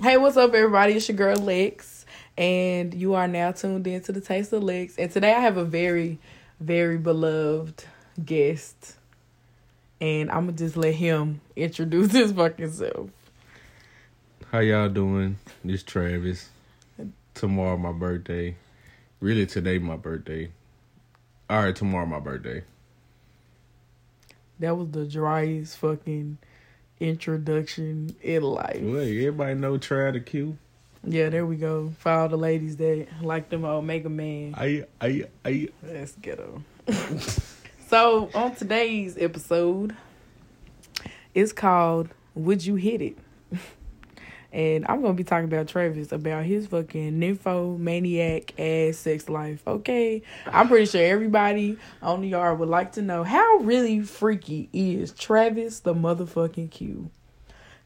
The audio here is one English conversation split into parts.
Hey, what's up, everybody? It's your girl Lex, and you are now tuned in to the Taste of Lex. And today I have a very, very beloved guest, and I'm gonna just let him introduce his fucking self. How y'all doing? This Travis. Tomorrow my birthday. Really today my birthday. All right, tomorrow my birthday. That was the driest fucking introduction in life. Well, everybody know Trav the Q. Yeah, there we go. For all the ladies that like them Omega Man. I I I. Let's get them. so on today's episode, it's called "Would You Hit It," and I'm gonna be talking about Travis about his fucking nymphomaniac ass sex life. Okay, I'm pretty sure everybody on the yard would like to know how really freaky is Travis the motherfucking Q.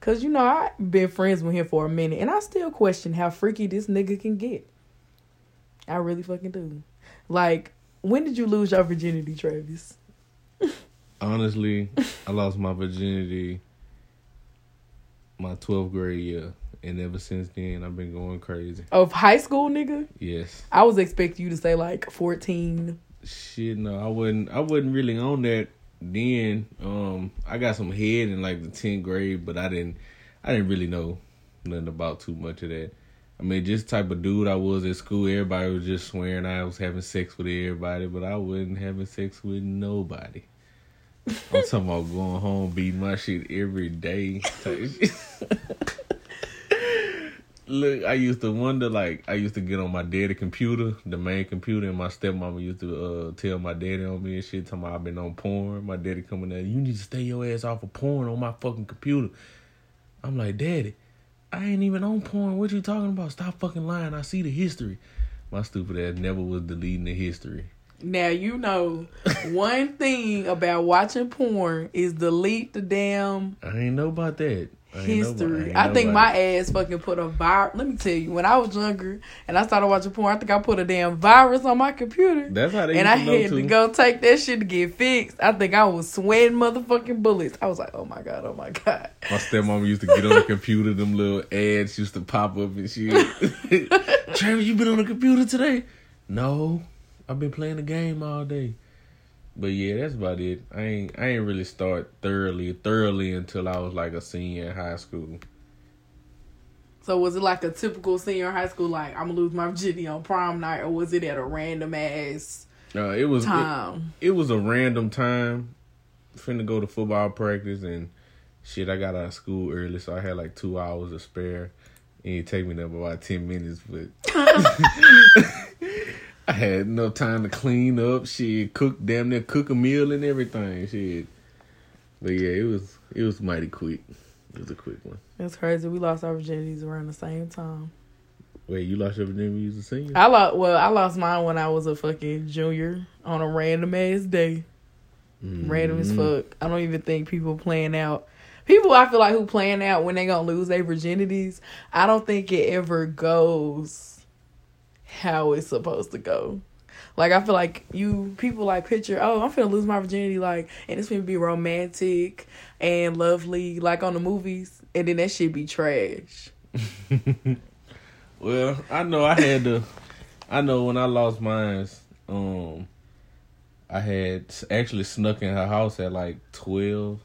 Cause you know I've been friends with him for a minute, and I still question how freaky this nigga can get. I really fucking do. Like, when did you lose your virginity, Travis? Honestly, I lost my virginity my 12th grade year, and ever since then I've been going crazy. Of high school, nigga? Yes. I was expecting you to say like 14. Shit, no, I wasn't. I wasn't really on that then. Um, I got some head in like the 10th grade, but I didn't. I didn't really know nothing about too much of that. I mean, just type of dude I was at school. Everybody was just swearing I was having sex with everybody, but I wasn't having sex with nobody. I'm talking about going home, beating my shit every day. Look, I used to wonder, like, I used to get on my daddy computer, the main computer, and my stepmama used to uh, tell my daddy on me and shit, talking about I've been on porn. My daddy coming there, you need to stay your ass off of porn on my fucking computer. I'm like, Daddy, I ain't even on porn. What you talking about? Stop fucking lying. I see the history. My stupid ass never was deleting the history. Now, you know, one thing about watching porn is delete the damn I ain't know about that. I history. ain't I, think my ass fucking put a virus. Let me tell you, when I was younger and I started watching porn, I think I put a damn virus on my computer. That's how they and I to had too. to go take that shit to get fixed. I think I was sweating motherfucking bullets. I was like, oh my god, oh my god. My stepmom used to get on the computer, them little ads used to pop up and shit. Travis, you been on the computer today? No. I've been playing the game all day. But yeah, that's about it. I ain't I ain't really start thoroughly thoroughly until I was like a senior in high school. So was it like a typical senior high school, like I'm gonna lose my virginity on prom night, or was it at a random ass Uh, it was it, time? it was a random time. Finna go to football practice and shit. I got out of school early, so I had like two hours to spare. And it take me there about ten minutes, but I had enough time to clean up. She cooked damn near cook a meal and everything. Shit, but yeah, it was it was mighty quick. It was a quick one. That's crazy. We lost our virginities around the same time. Wait, you lost your virginity was a senior? I lost. Well, I lost mine when I was a fucking junior on a random ass day. Random as Mhm. fuck. I don't even think people playing out. People I feel like who playing out when they gonna lose their virginities. I don't think it ever goes how it's supposed to go. Like I feel like you people like picture, oh, I'm finna lose my virginity, like, and it's gonna be romantic and lovely, like on the movies, and then that shit be trash. Well, I know I had to. I know when I lost mine, um, I had actually snuck in her house at like twelve.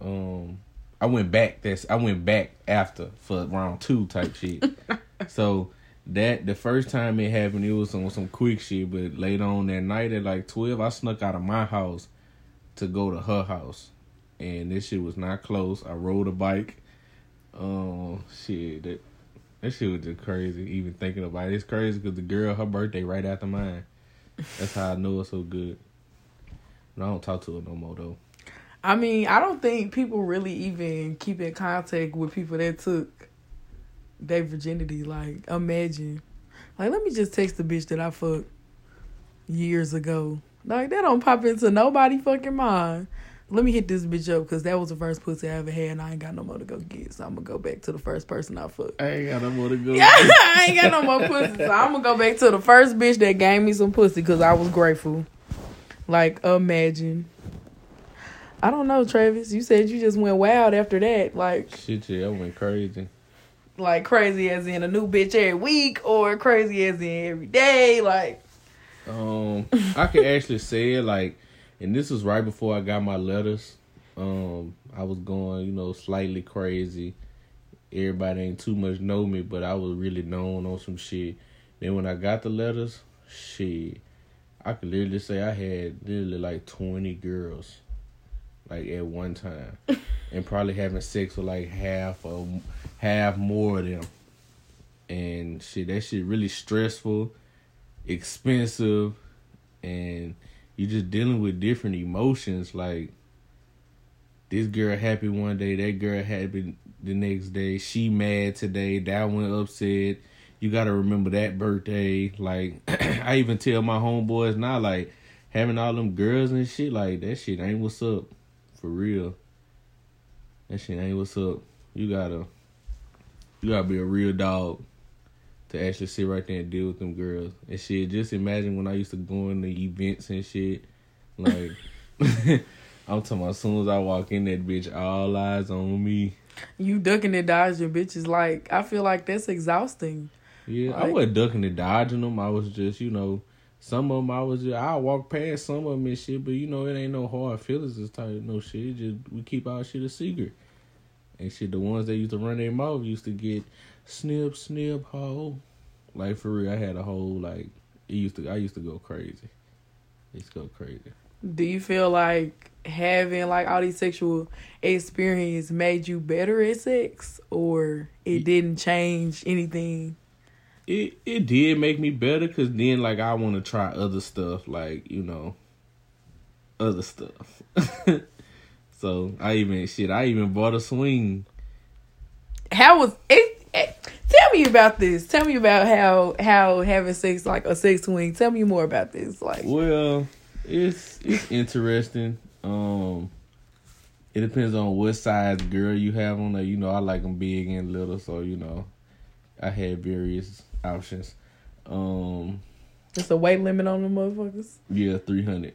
Um, I went back. That's I went back after for round two type shit. so that the first time it happened, it was on some quick shit. But later on that night at like twelve, I snuck out of my house to go to her house, and this shit was not close. I rode a bike. Um, shit that. That shit was just crazy. Even thinking about it, it's crazy because the girl, her birthday right after mine. That's how I know it's so good. And I don't talk to her no more though. I mean, I don't think people really even keep in contact with people that took their virginity. Like, imagine. Like, let me just text the bitch that I fucked years ago. Like, that don't pop into nobody fucking mind. Let me hit this bitch up because that was the first pussy I ever had and I ain't got no more to go get. So I'm going to go back to the first person I fucked. I ain't got no more to go. Yeah, I ain't got no more pussy. So I'm going to go back to the first bitch that gave me some pussy because I was grateful. Like, imagine. I don't know, Travis. You said you just went wild after that. Like, Shit, yeah, I went crazy. Like crazy as in a new bitch every week, or crazy as in every day. Like, Um, I can actually say it like, and this was right before I got my letters. Um, I was going, you know, slightly crazy. Everybody ain't too much know me, but I was really known on some shit. Then when I got the letters, shit, I could literally say I had literally like twenty girls, like at one time, and probably having sex with like half or half more of them. And shit, that shit really stressful expensive and you just dealing with different emotions. Like this girl happy one day that girl happy the next day she mad today that one upset. You gotta remember that birthday. Like i even tell my homeboys now like having all them girls and shit like that shit ain't what's up for real. That shit ain't what's up. You gotta you gotta be a real dog to actually sit right there and deal with them girls and shit. Just imagine when I used to go in the events and shit. Like, I'm talking about as soon as I walk in that bitch, all eyes on me. you ducking and dodging bitches. Like, I feel like that's exhausting. Yeah, I wasn't ducking and dodging them. I was just, you know, some of them I was just, I walk past some of them and shit, but you know, it ain't no hard feelings this type no shit. Just, we keep our shit a secret. And shit, the ones that used to run their mouth used to get snip, snip, ho. Like for real, I had a whole like it used to. I used to go crazy. It used to go crazy. Do you feel like having like all these sexual experience made you better at sex, or it didn't change anything? It it did make me better because then like I want to try other stuff like you know, other stuff. so I even shit. I even bought a swing. How was it? it- Tell me about this. Tell me about how how having sex like a sex swing. Tell me more about this. Like, Well, it's it's interesting. Um, it depends on what size girl you have on there. You know, I like them big and little, so you know, I had various options. Um, it's a weight limit on the motherfuckers. yeah, three hundred.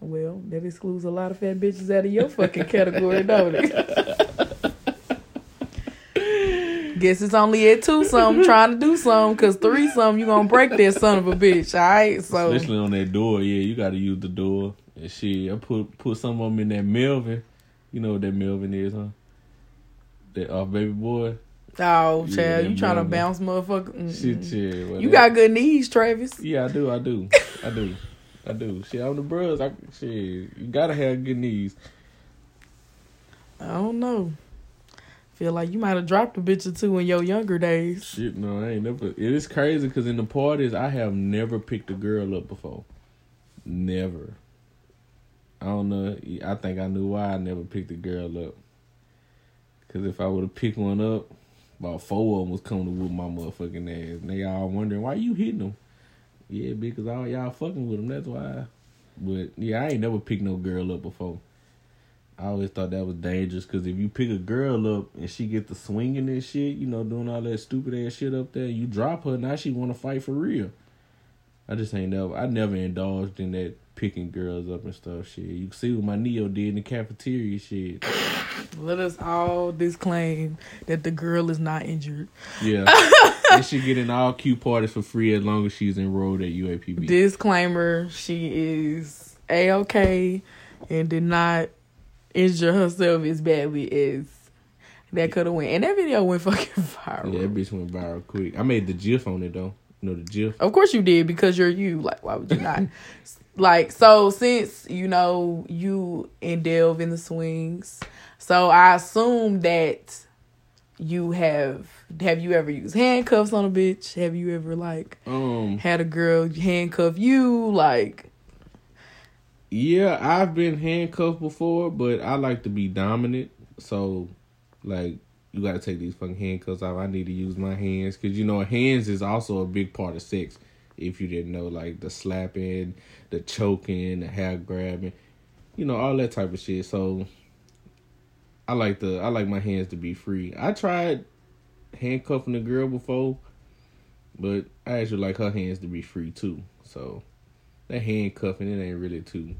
Well, that excludes a lot of fat bitches out of your fucking category, don't it? Guess it's only at two something trying to do something, cause three something you gonna break that son of a bitch. All right, so Especially on that door, yeah, you got to use the door. And shit, I put put some of them in that Melvin. You know what that Melvin is, huh? That off baby boy. oh child, Yeah, you trying to bounce, motherfucker? Shit, shit. well, You that- got good knees, Travis. Yeah, I do. I do. I do. I do. Shit, on the bros, I shit. You gotta have good knees. I don't know. Feel like you might have dropped a bitch or two in your younger days. Shit, no, I ain't never. It is crazy because in the parties, I have never picked a girl up before. Never. I don't know. I think I knew why I never picked a girl up. Because if I would have picked one up, about four of them was coming to whoop my motherfucking ass. And they all wondering, why you hitting them? Yeah, because all y'all fucking with them. That's why. But yeah, I ain't never picked no girl up before. I always thought that was dangerous because if you pick a girl up and she get the swinging and shit, you know, doing all that stupid ass shit up there, you drop her, now she want to fight for real. I just ain't never, I never indulged in that picking girls up and stuff. Shit, you can see what my Neo did in the cafeteria. Shit, Let us all disclaim that the girl is not injured. yeah, and she get in all cute parties for free as long as she's enrolled at UAPB. Disclaimer: She is a okay and did not injure herself as badly as that could have went. And that video went fucking viral. yeah, that bitch went viral quick. I made the GIF on it though. You know the GIF. Of course you did because you're you. Like, why would you not? like, so since you know you and delve in the swings, so I assume that you have. Have you ever used handcuffs on a bitch? Have you ever like Um, had a girl handcuff you? Like, Yeah, I've been handcuffed before, but I like to be dominant. So, like, you got to take these fucking handcuffs off. I need to use my hands because you know hands is also a big part of sex. If you didn't know, like the slapping, the choking, the hair grabbing, you know all that type of shit. So, I like the I like my hands to be free. I tried handcuffing the girl before, but I actually like her hands to be free too. So that handcuffing it ain't really too.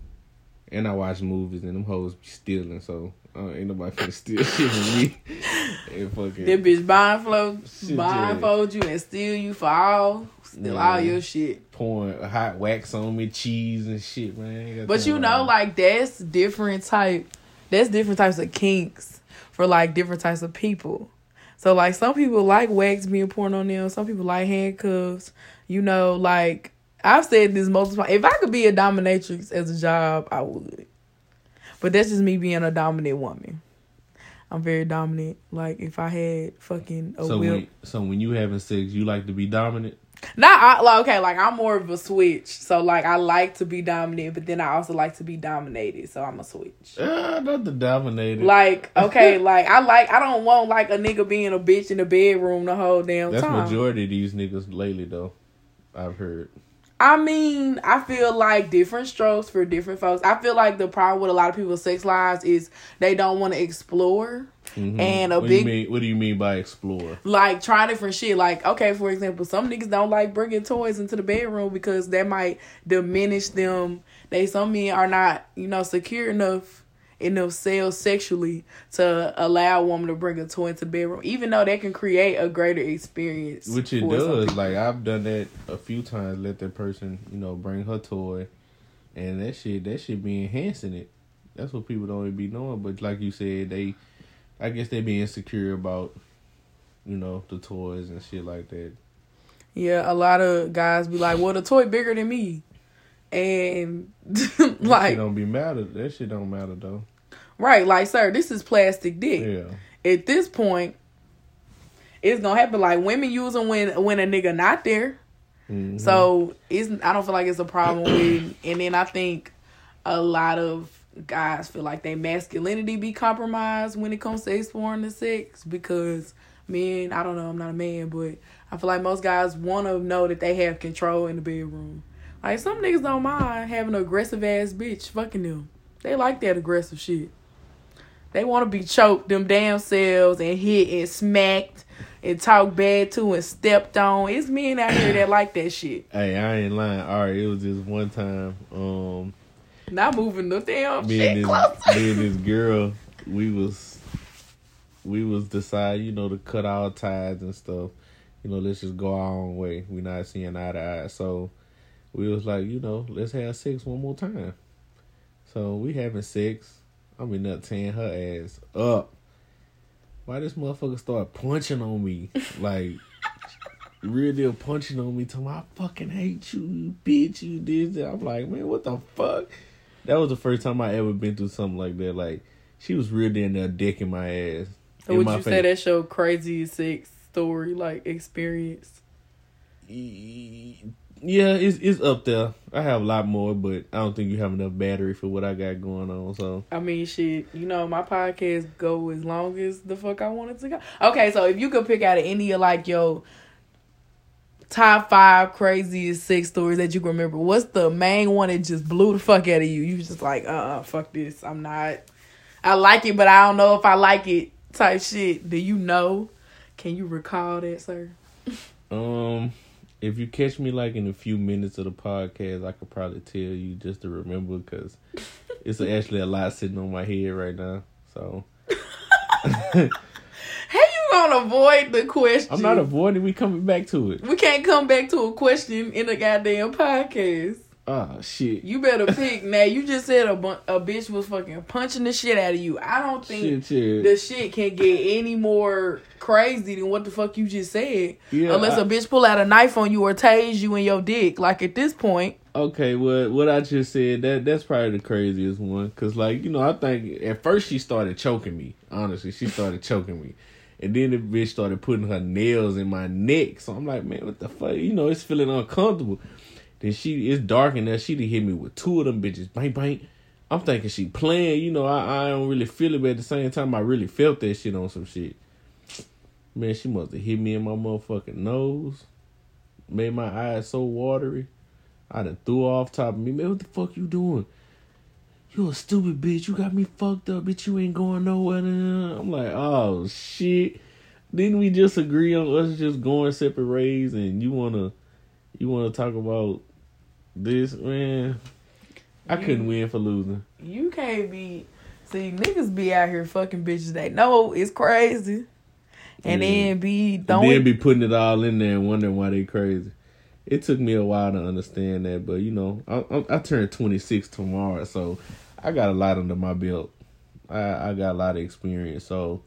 And I watch movies and them hoes be stealing, so uh, ain't nobody finna steal shit from me. and fucking That bitch blindfold, blindfold you and steal you for all, steal Yeah. all your shit. pouring hot wax on me, cheese and shit, man. I ain't got But you know, like that's different type. That's different types of kinks for like different types of people. So like some people like wax being poured on them. Some people like handcuffs. You know, like I've said this multiple times. If I could be a dominatrix as a job, I would. But that's just me being a dominant woman. I'm very dominant. Like if I had fucking a so will. when so when you having sex, you like to be dominant. Not I, like okay, like I'm more of a switch. So like I like to be dominant, but then I also like to be dominated. So I'm a switch. Ah, not the dominator. Like okay, like I like I don't want like a nigga being a bitch in the bedroom the whole damn time. That's majority of these niggas lately, though. I've heard. I mean, I feel like different strokes for different folks. I feel like the problem with a lot of people's sex lives is they don't want to explore Mhm. And a what do you big- mean, what do you mean by explore? like try different shit. Like, okay, for example, some niggas don't like bringing toys into the bedroom because that might diminish them. They some men are not, you know, secure enough in themselves sexually to allow a woman to bring a toy into the bedroom, even though that can create a greater experience. Which it does. Like I've done that a few times. Let that person, you know, bring her toy, and that shit, that shit be enhancing it. That's what people don't even be knowing. But like you said, they, I guess they be insecure about, you know, the toys and shit like that. Yeah, a lot of guys be like, "Well, the toy bigger than me," and like, don't be matter. That shit don't matter though. right, like, sir, this is plastic dick. Yeah. at this point, it's gonna happen. Like women use them when when a nigga not there. Mhm. So it's I don't feel like it's a problem with. And then I think a lot of guys feel like their masculinity be compromised when it comes to exploring the sex because men. I don't know. I'm not a man, but I feel like most guys want to know that they have control in the bedroom. Like some niggas don't mind having an aggressive ass bitch fucking them. They like that aggressive shit. They want to be choked them damn selves and hit and smacked and talked bad to and stepped on. It's men out here that like that shit. Hey, I ain't lying. All right, it was just one time. Um, Not moving the damn me shit and this, me and this girl, we was, we was decide, you know, to cut all ties and stuff. You know, let's just go our own way. We not seeing eye to eye, so we was like, you know, let's have sex one more time. So we having sex. I'm in there tearing her ass up. Why this motherfucker start punching on me like? real deal punching on me, telling me I fucking hate you, you bitch, you did that. I'm like, man, what the fuck? That was the first time I ever been through something like that. Like, she was real down there decking my ass. So would you say face. that's your crazy sex story, like experience? Yeah, it's it's up there. I have a lot more, but I don't think you have enough battery for what I got going on. So I mean, shit, you know, my podcast go as long as the fuck I want it to go. Okay, so if you could pick out of any of like your top five craziest sex stories that you can remember, what's the main one that just blew the fuck out of you? You just like, uh, uh fuck this. I'm not. I like it, but I don't know if I like it. Type shit. Do you know? Can you recall that, sir? Um, if you catch me like in a few minutes of the podcast, I could probably tell you just to remember because it's actually a lot sitting on my head right now. So How you gonna avoid the question? I'm not avoiding. We coming back to it. We can't come back to a question in a goddamn podcast. Oh shit. You better pick. now, you just said a, bu- a bitch was fucking punching the shit out of you. I don't think Shit, shit. the shit can get any more crazy than what the fuck you just said. Yeah, Unless I- a bitch pull out a knife on you or tase you in your dick. Like at this point, Okay, what what I just said that that's probably the craziest one because like you know I think at first she started choking me. Honestly, she started choking me, and then the bitch started putting her nails in my neck. So I'm like, man, what the fuck? You know, it's feeling uncomfortable. Then she it's dark in there. She done hit me with two of them bitches. Bang bang. I'm thinking she playing. You know, I I don't really feel it, but at the same time, I really felt that shit on some shit. Man, she must have hit me in my motherfucking nose. Made my eyes so watery. I done threw off top of me. Man, what the fuck you doing? You a stupid bitch. You got me fucked up, bitch. You ain't going nowhere. I'm like, oh shit. Didn't we just agree on us just going separate ways and you wanna you wanna talk about this, man? I couldn't win for losing. you can't be. See, niggas be out here fucking bitches they know it's crazy. and Yeah. then be And throwing. then be putting it all in there and wondering why they crazy. It took me a while to understand that, but you know, I, I, I turned 26 tomorrow, so I got a lot under my belt. I, I got a lot of experience, so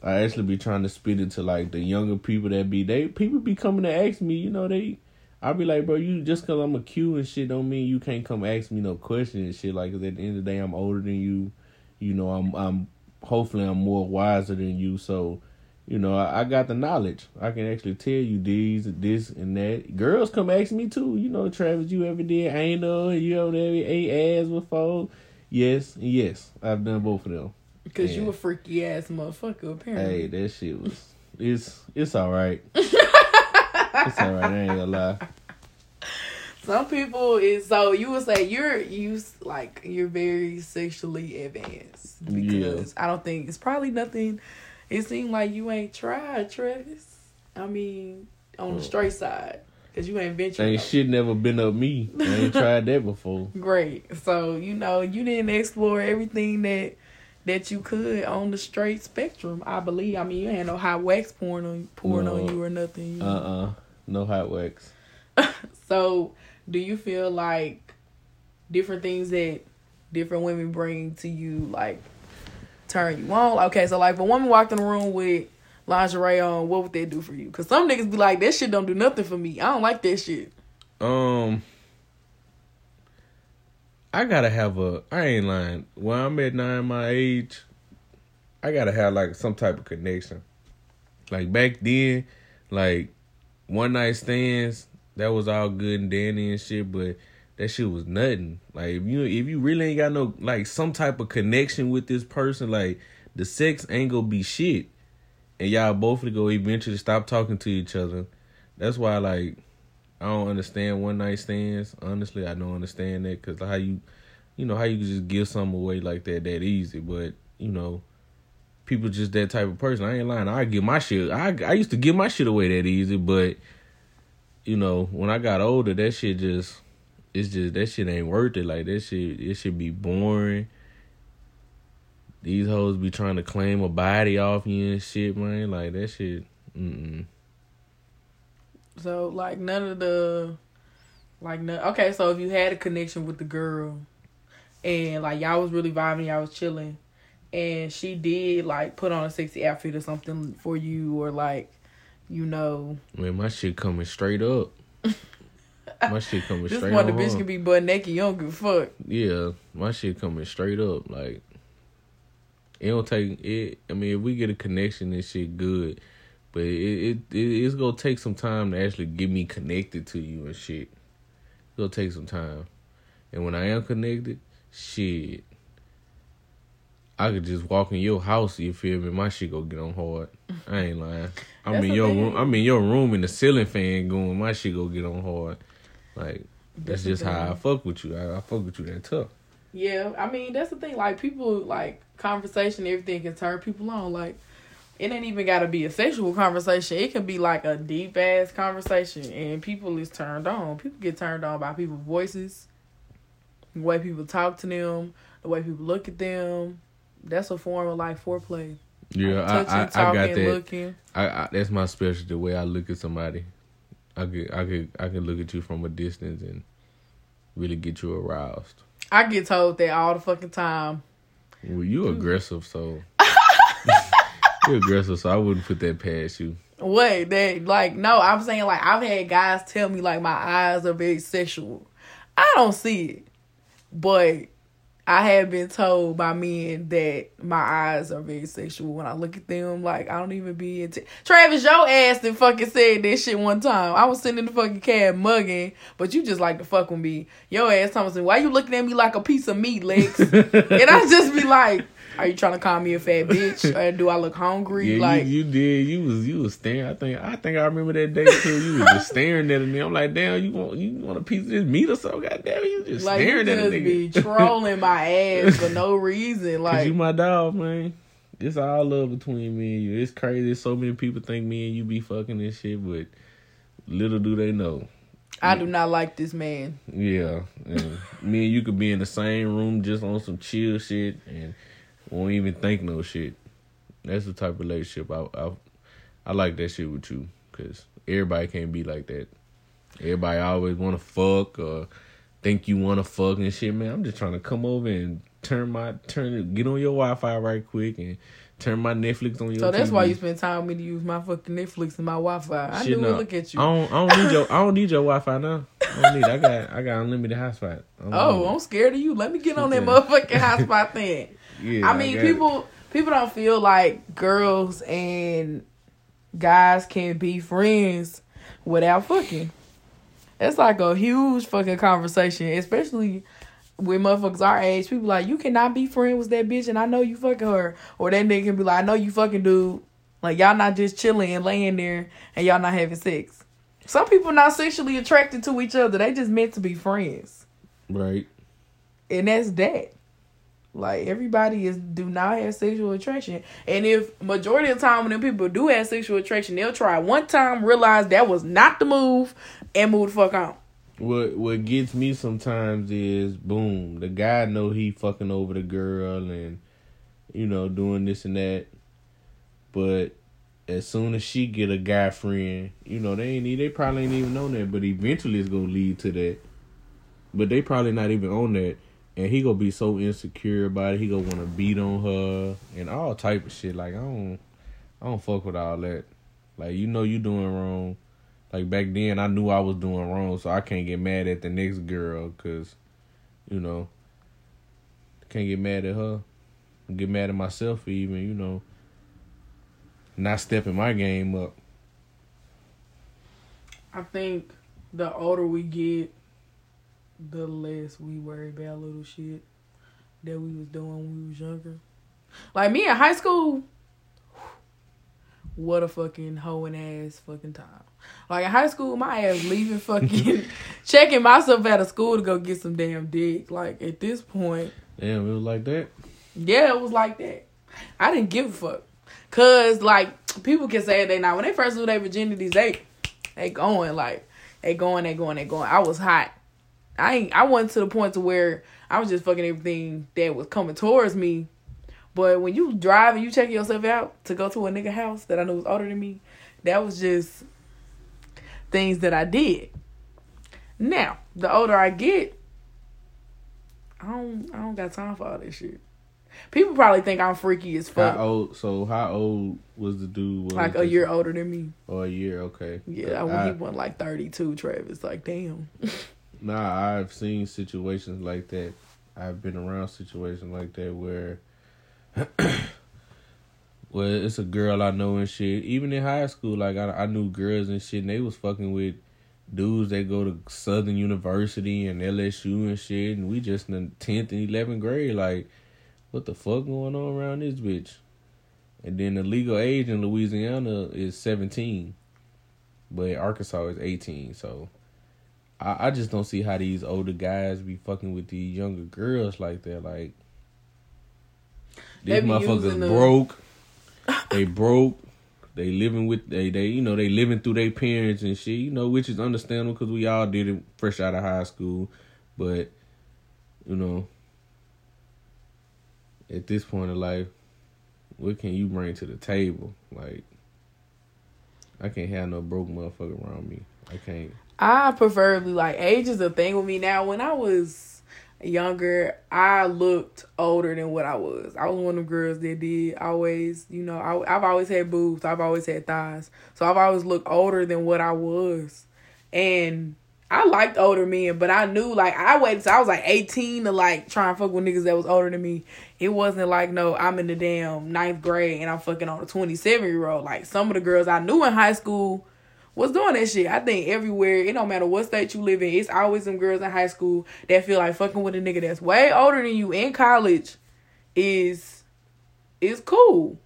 I actually be trying to spit it to like the younger people that be they people be coming to ask me, you know, they I be like, bro, you just cause I'm a Q and shit don't mean you can't come ask me no question and shit. Like 'cause at the end of the day, I'm older than you. You know, I'm I'm hopefully I'm more wiser than you. So, you know, I, I got the knowledge. I can actually tell you these, this, and that. Girls come ask me too. You know, Travis, you ever did anal? You ever ate ass before? Yes, yes, I've done both of them. Because you a freaky ass motherfucker, apparently. Hey, that shit was it's it's all right. it's all right. I ain't gonna lie. Some people is so you would say you're you like you're very sexually advanced because I don't think it's probably nothing. It seemed like you ain't tried, Travis. I mean, on the Oh. straight side, because you ain't ventured. Ain't shit never been up me. I ain't tried that before. Great. So you know you didn't explore everything that that you could on the straight spectrum. I believe. I mean, you had no hot wax pouring on pouring No. on you or nothing. You know? Uh uh No hot wax. So, do you feel like different things that different women bring to you like turn you on? Okay, so like if a woman walked in the room with lingerie on, what would that do for you? Cause some niggas be like, that shit don't do nothing for me. I don't like that shit. Um, I gotta have a. I ain't lying. When I'm at nine, my age, I gotta have like some type of connection. Like back then, like one night stands, that was all good and dandy and shit, but that shit was nothing. Like if you if you really ain't got no like some type of connection with this person, like the sex ain't gonna be shit, and y'all both gonna go eventually stop talking to each other. That's why like I don't understand one night stands. Honestly, I don't understand that because how you, you know, how you can just give something away like that that easy. But you know, people just that type of person. I ain't lying. I give my shit. I I used to give my shit away that easy, but you know, when I got older, that shit just it's just that shit ain't worth it. Like that shit, it should be boring. These hoes be trying to claim a body off you and shit, man. Like that shit. Mm-mm. So like none of the like no okay, so if you had a connection with the girl and like y'all was really vibing, y'all was chilling, and she did like put on a sexy outfit or something for you or like, you know, Man, my shit coming straight up. my shit coming this straight one the bitch can be butt naked, you don't give a fuck. Yeah, my shit coming straight up. Like it don't take it. I mean, if we get a connection, this shit good. But it, it it it's gonna take some time to actually get me connected to you and shit. It's gonna take some time. And when I am connected, shit, I could just walk in your house. You feel me? My shit go get on hard. I ain't lying. I'm in your room. I'm in your room, and the ceiling fan going. My shit go get on hard. Like that's, That's just how I fuck with you. I, I fuck with you that tough. Yeah, I mean that's the thing. Like people, like conversation, everything can turn people on. Like it ain't even got to be a sexual conversation. It can be like a deep ass conversation, and people is turned on. People get turned on by people's voices, the way people talk to them, the way people look at them. That's a form of like foreplay. Yeah, Like, I, touching, I, I talking, got that. looking. I, I that's my specialty. The way I look at somebody, I could I could I can look at you from a distance and really get you aroused. I get told that all the fucking time. Well, you mm. aggressive, so you aggressive, so I wouldn't put that past you. What that like? No, I'm saying like I've had guys tell me like my eyes are very sexual. I don't see it, but I have been told by men that my eyes are very sexual when I look at them. Like I don't even be into Travis. Your ass that fucking said that shit one time. I was sitting in the fucking cab mugging, but you just like to fuck with me. Your ass me, "Why you looking at me like a piece of meat, Lex?" and I just be like, "Are you trying to call me a fat bitch? Or do I look hungry?" Yeah, like you, you did. You was you was staring. I think I think I remember that day too. You was just staring at me. I'm like, damn, you want you want a piece of this meat or something? God damn, you just Like you staring at a just nigga. be trolling my ass for no reason. Like you my dog, man. It's all love between me and you. It's crazy. So many people think me and you be fucking this shit, but little do they know. I do not like this man. Yeah, and me and you could be in the same room just on some chill shit and won't even think no shit. That's the type of relationship I I, I like that shit with you because everybody can't be like that. Everybody always want to fuck or think you want to fuck and shit, man. I'm just trying to come over and turn my turn get on your Wi-Fi right quick and turn my Netflix on your. So that's TV. why you spend time with me to use my fucking Netflix and my Wi-Fi. I Shit, no. Look at you. I don't, I don't need your I don't need your Wi-Fi now. I don't need. I got I got unlimited hotspot. Oh. I'm scared of you. Let me get on that motherfucking hotspot thing. Yeah. I mean, it. people people don't feel like girls and guys can be friends without fucking. It's like a huge fucking conversation, especially with motherfuckers our age. People like, you cannot be friends with that bitch, and I know you fucking her. Or that nigga can be like, I know you fucking dude. Like y'all not just chilling and laying there, and y'all not having sex. Some people not sexually attracted to each other. They just meant to be friends right. and that's that. Like everybody is do not have sexual attraction, and if majority of time when people do have sexual attraction, they'll try one time, realize that was not the move, and move the fuck on. What what gets me sometimes is boom, the guy know he fucking over the girl and you know doing this and that, but as soon as she get a guy friend, you know they ain't they probably ain't even on that, but eventually it's gonna lead to that. But they probably not even on that, and he gonna be so insecure about it. He gonna want to beat on her and all type of shit. Like I don't, I don't fuck with all that. Like you know you doing wrong. Like back then, I knew I was doing wrong, so I can't get mad at the next girl because, you know, can't get mad at her. Get mad at myself for even, you know, not stepping my game up. I think the older we get, the less we worry about little shit that we was doing when we was younger. Like me in high school, what a fucking hoe and ass fucking time. Like in high school, my ass leaving fucking checking myself out of school to go get some damn dick. Like at this point, Damn, it was like that. yeah, it was like that. I didn't give a fuck. Cause like people can say they not when they first lose their virginities, they they going like they going, they going, they going. I was hot. I ain't I wasn't to the point to where I was just fucking everything that was coming towards me. But when you drive and you check yourself out to go to a nigga house that I knew was older than me, that was just things that I did. Now, the older I get, I don't I don't got time for all this shit. People probably think I'm freaky as fuck. How old? So how old was the dude? like a year older than me. Or a year? Okay. Yeah, I, when he went like 32, Travis. Like, damn. Nah, I've seen situations like that. I've been around situations like that where, well, it's a girl I know and shit. Even in high school, like I, I knew girls and shit, and they was fucking with dudes that go to Southern University and LSU and shit, and we just in tenth and eleventh grade. Like, what the fuck going on around this bitch? And then the legal age in Louisiana is seventeen, but Arkansas is eighteen. So I, I just don't see how these older guys be fucking with these younger girls like that. Like these motherfuckers broke. they broke. They living with they they you know they living through their parents and shit. You know which is understandable because we all did it fresh out of high school, but you know at this point of life, what can you bring to the table? Like I can't have no broke motherfucker around me. I can't. I preferably like age is a thing with me now. When I was younger, I looked older than what I was. I was one of the girls that did always, you know, I, I've always had boobs, I've always had thighs, so I've always looked older than what I was, and I liked older men, but I knew like I waited I was like eighteen to like try and fuck with niggas that was older than me. It wasn't like no, I'm in the damn ninth grade and I'm fucking on a twenty seven year old. Like some of the girls I knew in high school was doing that shit. I think everywhere, it don't matter what state you live in, it's always some girls in high school that feel like fucking with a nigga that's way older than you in college is is cool.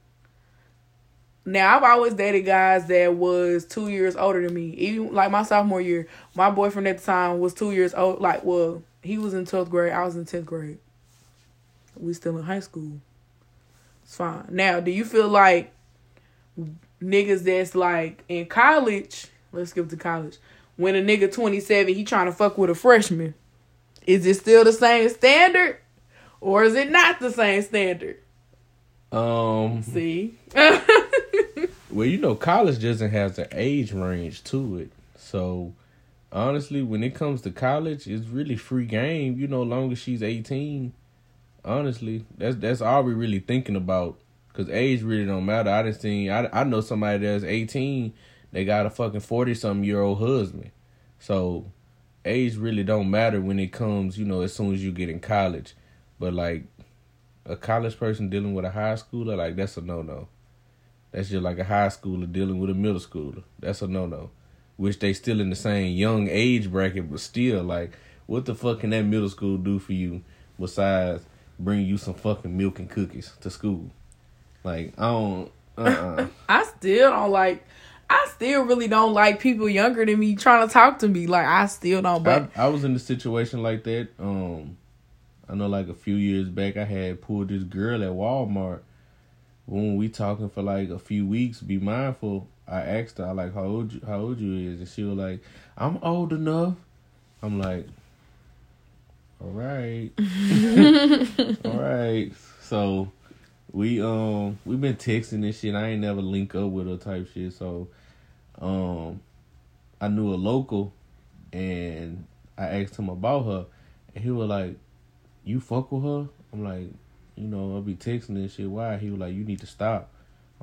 Now I've always dated guys that was two years older than me. Even like my sophomore year, my boyfriend at the time was two years old. Like, well, he was in twelfth grade, I was in tenth grade. We still in high school. It's fine. Now, do you feel like niggas that's like in college? Let's skip to college. When a nigga twenty seven, he trying to fuck with a freshman. Is it still the same standard, or is it not the same standard? Um, See, well, you know, college doesn't have the age range to it. So, honestly, when it comes to college, it's really free game. You know, long as she's eighteen. Honestly, that's that's all we really thinking about. Cause age really don't matter. I just seen I I know somebody that's eighteen. They got a fucking forty something year old husband. So, age really don't matter when it comes. You know, as soon as you get in college. But like, a college person dealing with a high schooler, like that's a no no. That's just like a high schooler dealing with a middle schooler. That's a no no. Which they still in the same young age bracket, but still like, what the fuck can that middle school do for you besides bring you some fucking milk and cookies to school? Like I don't. Uh. uh I still don't like. I still really don't like people younger than me trying to talk to me. Like I still don't. But I, I was in a situation like that. Um, I know like a few years back, I had pulled this girl at Walmart. When we talking for like a few weeks, be mindful. I asked her, I like, how old you, how old you is, and she was like, I'm old enough. I'm like, all right, all right. So we um we been texting and shit. I ain't never link up with her type shit. So um I knew a local and I asked him about her and he was like, You fuck with her? I'm like, you know, I'll be texting and shit. Why? He was like, You need to stop.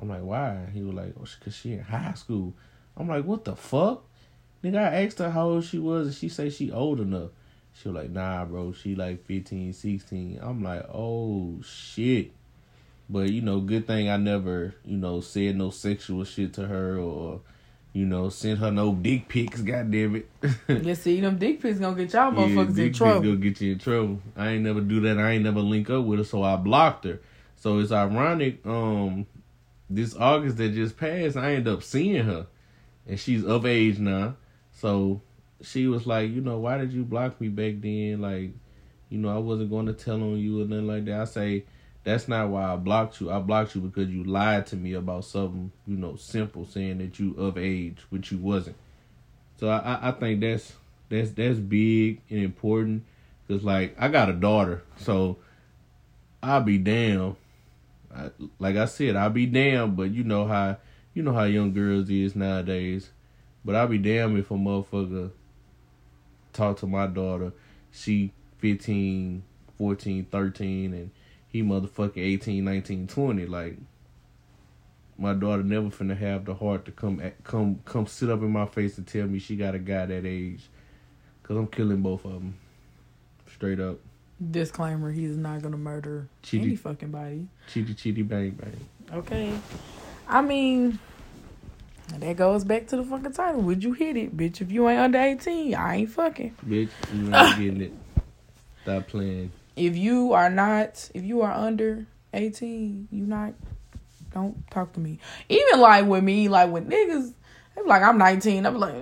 I'm like, why? He was like, oh, cause she in high school. I'm like, what the fuck? Nigga, I asked her how old she was and she say she old enough. She was like, nah, bro, she like 15, 16. I'm like, oh shit. But you know, good thing I never, you know, said no sexual shit to her or, you know, sent her no dick pics. God damn it. you see, them dick pics gonna get y'all yeah, motherfuckers dick in trouble. pics gonna get you in trouble. I ain't never do that. I ain't never link up with her, so I blocked her. So it's ironic. Um, this August that just passed, I ended up seeing her, and she's of age now. So she was like, you know, why did you block me back then? Like, you know, I wasn't going to tell on you or nothing like that. I say, that's not why I blocked you. I blocked you because you lied to me about something, you know, simple, saying that you of age, which you wasn't. So I, I think that's that's that's big and important because like I got a daughter, so I'll be damn. Like I said, I'll be damn, but you know how you know how young girls is nowadays. But I'll be damn if a motherfucker talk to my daughter, she 15, 14, 13, and he motherfucking 18, 19, 20. Like, my daughter never finna have the heart to come at, come come sit up in my face and tell me she got a guy that age. Cause I'm killing both of them. Straight up. Disclaimer: He's not gonna murder Chitty- any fucking body. Chitty chitty bang bang. Okay. I mean, that goes back to the fucking title. Would you hit it, bitch? If you ain't under eighteen, I ain't fucking. Bitch, you ain't getting it. Stop playing. If you are not, if you are under eighteen, you not. Don't talk to me. Even like with me, like with niggas, they like I'm nineteen. I'm like,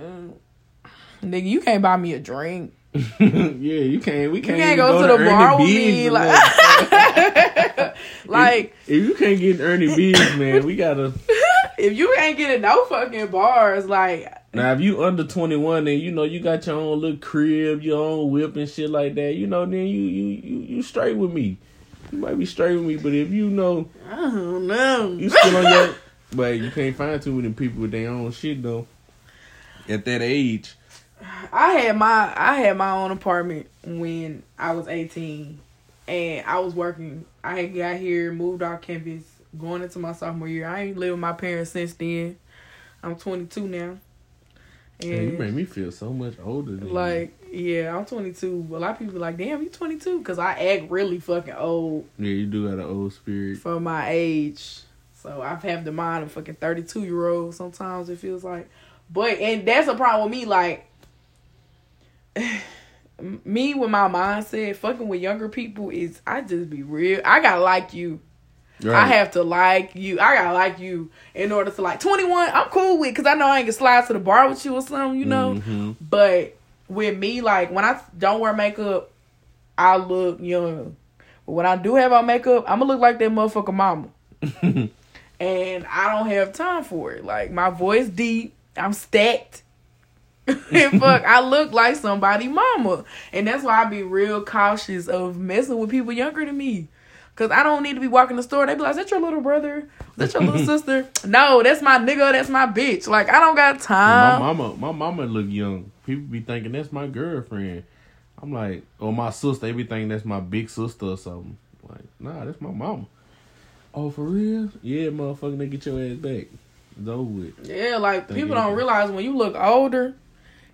nigga, you can't buy me a drink. yeah, you can't. We can't, you can't even go, to the bar with me, like, like if, if you can't get Ernie B's, man, we gotta. if you ain't getting no fucking bars, like Now, if you under twenty one, then you know you got your own little crib, your own whip and shit like that. You know, then you you you, you straight with me. You might be straight with me, but if you know I don't know. you still on your, but you can't find too many people with their own shit though. At that age, I had my I had my own apartment when I was eighteen, and I was working. I had got here, moved off campus, going into my sophomore year. I ain't lived with my parents since then. I'm 22 now, and man, you made me feel so much older. You. like yeah, I'm 22. A lot of people be like, damn, you 22, because I act really fucking old yeah, you do got an old spirit. for my age. So I've have the mind of fucking 32 year old. Sometimes it feels like, but and that's a problem with me. Like me with my mindset, fucking with younger people is I just be real. I gotta like you. I have to like you. I gotta like you in order to like 21. I'm cool with because I know I ain't gonna slide to the bar with you or something, you know. Mhm. But with me, like when I don't wear makeup, I look young. But when I do have on makeup, I'm gonna look like that motherfucker mama. and I don't have time for it. Like my voice deep, I'm stacked. and fuck, I look like somebody mama. And that's why I be real cautious of messing with people younger than me. Cause I don't need to be walking the store. They be like, "Is that your little brother? Is that your little sister?" No, that's my nigga. That's my bitch. Like I don't got time. my mama, my mama look young. People be thinking that's my girlfriend. I'm like, or my sister. They be thinking that's my big sister or something. Like, nah, that's my mama. Oh, for real? Yeah, motherfucker, they get your ass back. It's over with. Yeah, like people don't realize when you look older,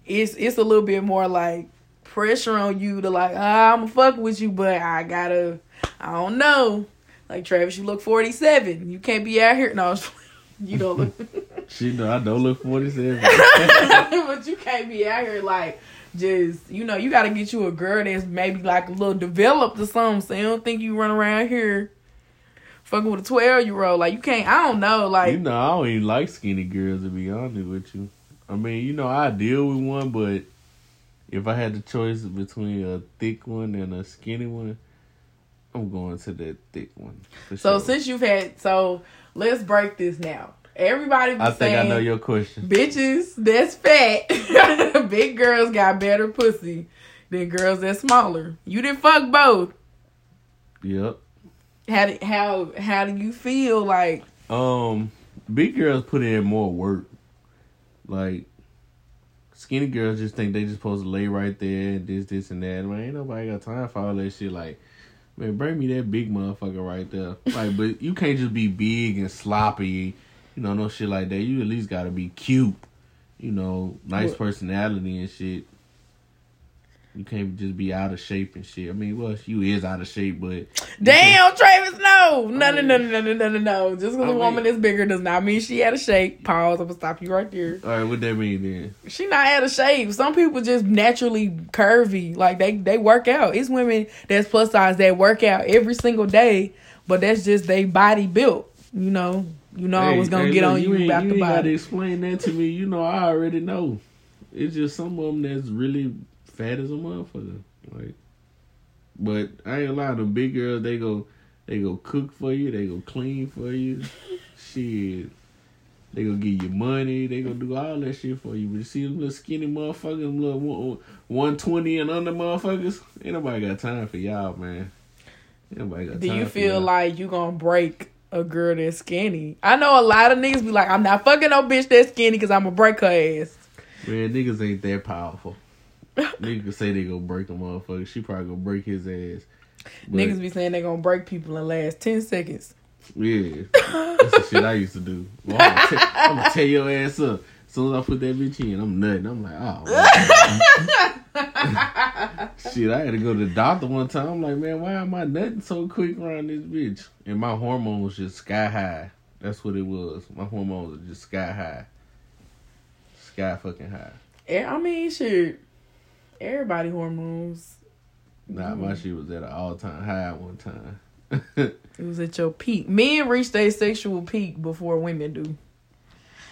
it's it's a little bit more like pressure on you to like, ah, I'ma fuck with you, but I gotta, I don't know. Like Travis, you look forty seven. You can't be out here. No, you don't look. She know I don't look 47. but you can't be out here like just you know you got to get you a girl that's maybe like a little developed or something. So you don't think you run around here fucking with a twelve year old. Like you can't. I don't know. Like you know, I don't even like skinny girls to be honest with you. I mean, you know, I deal with one, but if I had the choice between a thick one and a skinny one, I'm going to that thick one. So sure. since you've had so let's break this now. Everybody be I think saying I know your question. bitches that's fat, big girls got better pussy than girls that's smaller. You didn't fuck both. Yep. How do, how how do you feel like? Um, big girls put in more work. Like skinny girls just think they just supposed to lay right there and this, this, and that. Man, ain't nobody got time for all that shit. Like, man, bring me that big motherfucker right there. Like, but you can't just be big and sloppy. You know, no shit like that. You at least gotta be cute. You know, nice What? personality and shit. You can't just be out of shape and shit. I mean, well, you is out of shape, but you Damn, Travis, no, no, no, no, no, no, no, no, no. Just because a woman is bigger does not mean she out of shape. Pause. I'm gonna stop you right there. All right, what that mean then? She not out of shape. Some people just naturally curvy. Like they they work out. It's women that's plus size that work out every single day, but that's just they body built. You know. You know I was gonna hey, get look, on you, ain't- about you the body. explain that to me. You know, I already know. It's just some of them that's really fat as a motherfucker. Like, but I ain't lying. The big girls, they go, they go cook for you. They go clean for you. shit, they go give you money. They go do all that shit for you. But you see them little skinny motherfuckers, them little one- 120 and under motherfuckers. Ain't nobody got time for y'all, man. Ain't nobody got Do you feel like you gonna break a girl that's skinny? I know a lot of niggas be like, I'm not fucking no bitch that's skinny because I'm gonna break her ass. Man, niggas ain't that powerful. Niggas say they gonna break a motherfucker. She probably gonna break his ass. But, Niggas be saying they gonna break people in the last ten seconds. Yeah. That's the shit I used to do. Well, I'm, gonna te- I'm gonna tear your ass up. As soon as I put that bitch in, I'm nutting. I'm like, oh. shit, I had to go to the doctor one time. I'm like, man, why am I nutting so quick around this bitch? And my hormones just sky high. That's what it was. My hormones are just sky high. Sky fucking high. Yeah, I mean, shit. Everybody hormones. Nah, my shit was at an all time high one time. It was at your peak. Men reach their sexual peak before women do.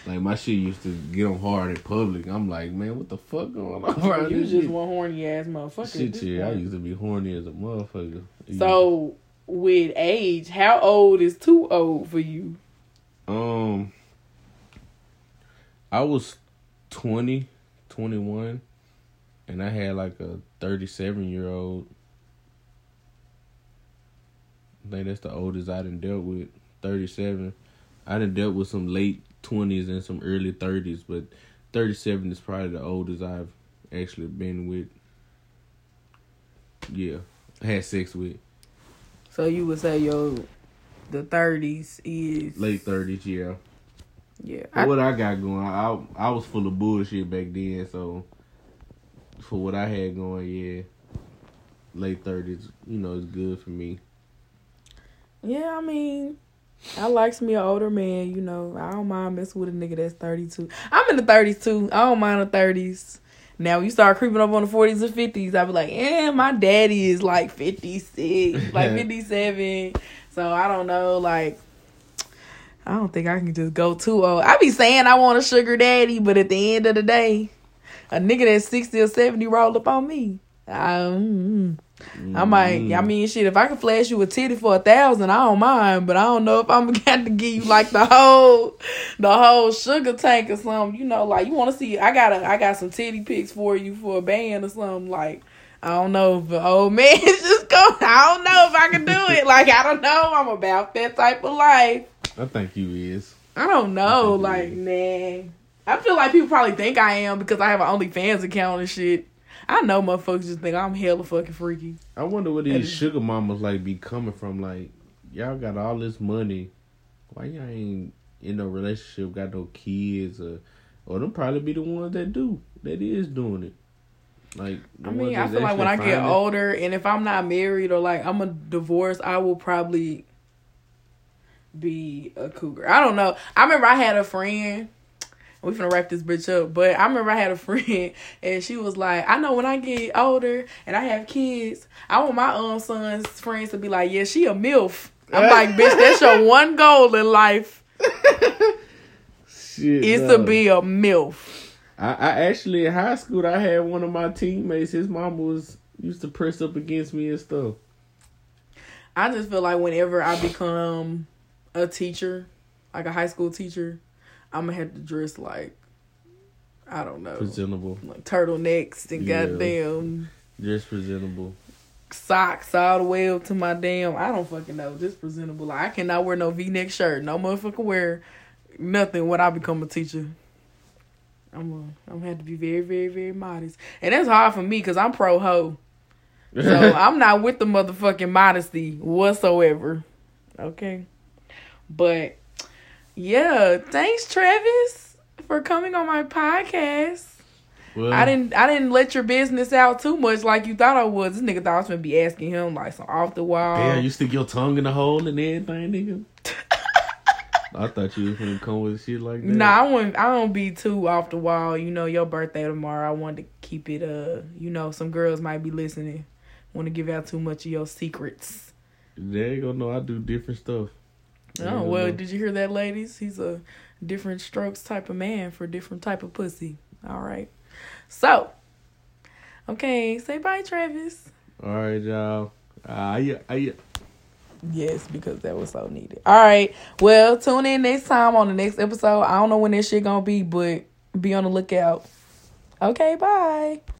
like my shit used to get on hard in public. I'm like, man, what the fuck going on you just one horny ass motherfucker. Shit, yeah, I used to be horny as a motherfucker. So with age, how old is too old for you? um, I was 20, 21, and I had like a 37 year old. I think that's the oldest I done dealt with. 37. I done dealt with some late 20s and some early 30s, but 37 is probably the oldest I've actually been with. Yeah, had sex with. So you would say yo, the thirties is Late 30s, yeah. Yeah, For what I got going, I I was full of bullshit back then. So for what I had going, yeah, late thirties, you know, is good for me. Yeah, I mean, I likes me an older man. You know, I don't mind messing with a nigga that's thirty two. I'm in the thirties too. I don't mind the thirties. Now when you start creeping up on the forties and fifties, I be like, yeah, my daddy is like fifty six, like fifty seven. So I don't know, like. I don't think I can just go too old. I be saying I want a sugar daddy, but at the end of the day, a nigga that's sixty or seventy roll up on me. Um, I might. I Mm. mean, shit. If I can flash you a titty for a thousand, I don't mind. But I don't know if I'm gonna have to give you like the whole, the whole sugar tank or something. You know, like you want to see. I got a, I got some titty pics for you for a band or something. Like I don't know if an old man is just going. I don't know if I can do it. Like I don't know. I'm about that type of life. I think you is. I don't know. I Like nah. I feel like people probably think I am because I have an OnlyFans account and shit. I know motherfuckers just think I'm hella fucking freaky. I wonder where these is- sugar mamas like be coming from. Like y'all got all this money, why y'all ain't in a relationship? Got no kids or or them probably be the ones that do that is doing it. Like I mean, I feel like when I get finding- older and if I'm not married or like I'm a divorce, I will probably be a cougar. I don't know. I remember I had a friend. We finna wrap this bitch up, but I remember I had a friend and she was like, "I know when I get older and I have kids, I want my um son's friends to be like, yeah, she a milf." I'm like, "Bitch, that's your one goal in life Shit, is no. to be a milf." I, I actually in high school I had one of my teammates. His mama was used to press up against me and stuff. I just feel like whenever I become a teacher, like a high school teacher, I'm gonna have to dress like I don't know, Presentable, like turtlenecks and Yeah. goddamn just presentable. socks all the way up to my damn. I don't fucking know, just presentable. Like I cannot wear no V-neck shirt, no motherfucker wear nothing when I become a teacher. I'm gonna, I'm gonna have to be very, very, very modest, and that's hard for me because I'm pro ho. So I'm not with the motherfucking modesty whatsoever. Okay. But yeah, thanks Travis for coming on my podcast. well, I didn't I didn't let your business out too much like you thought I was. This nigga thought I was gonna be asking him like some off the wall. Yeah, you stick your tongue in the hole and everything, nigga. I thought you was gonna come with shit like that. Nah, I wouldn't I don't be too off the wall. You know, your birthday tomorrow. I wanted to keep it uh you know, some girls might be listening. Want to give out too much of your secrets. They ain't gonna know I do different stuff. Oh well, did you hear that, ladies? He's a different strokes type of man for different type of pussy. All right. So, okay, say bye, Travis. All right, y'all. Ah, yeah, ah, yeah. Yes, because that was so needed. All right. Well, tune in next time on the next episode. I don't know when this shit gonna be, but be on the lookout. Okay, bye.